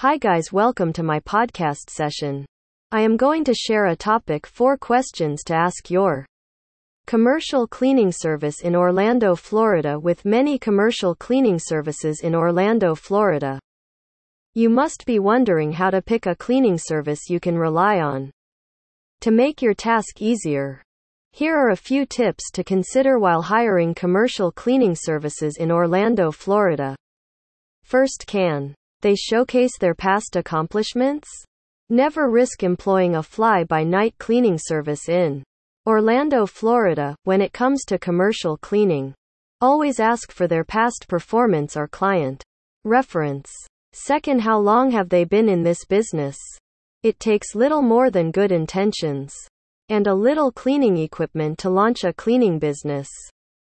Hi, guys, welcome to my podcast session. I am going to share a topic four questions to ask your commercial cleaning service in Orlando, Florida, with many commercial cleaning services in Orlando, Florida. You must be wondering how to pick a cleaning service you can rely on to make your task easier. Here are a few tips to consider while hiring commercial cleaning services in Orlando, Florida. First, can they showcase their past accomplishments? Never risk employing a fly by night cleaning service in Orlando, Florida, when it comes to commercial cleaning. Always ask for their past performance or client reference. Second, how long have they been in this business? It takes little more than good intentions and a little cleaning equipment to launch a cleaning business.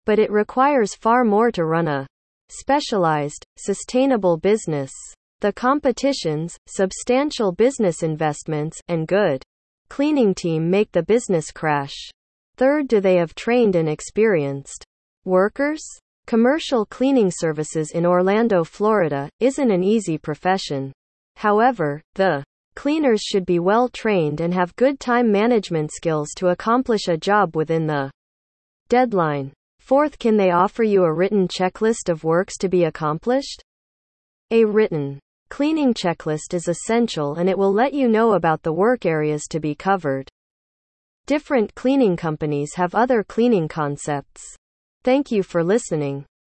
But it requires far more to run a specialized, sustainable business. The competitions, substantial business investments, and good cleaning team make the business crash. Third, do they have trained and experienced workers? Commercial cleaning services in Orlando, Florida, isn't an easy profession. However, the cleaners should be well trained and have good time management skills to accomplish a job within the deadline. Fourth, can they offer you a written checklist of works to be accomplished? A written cleaning checklist is essential and it will let you know about the work areas to be covered. Different cleaning companies have other cleaning concepts. Thank you for listening.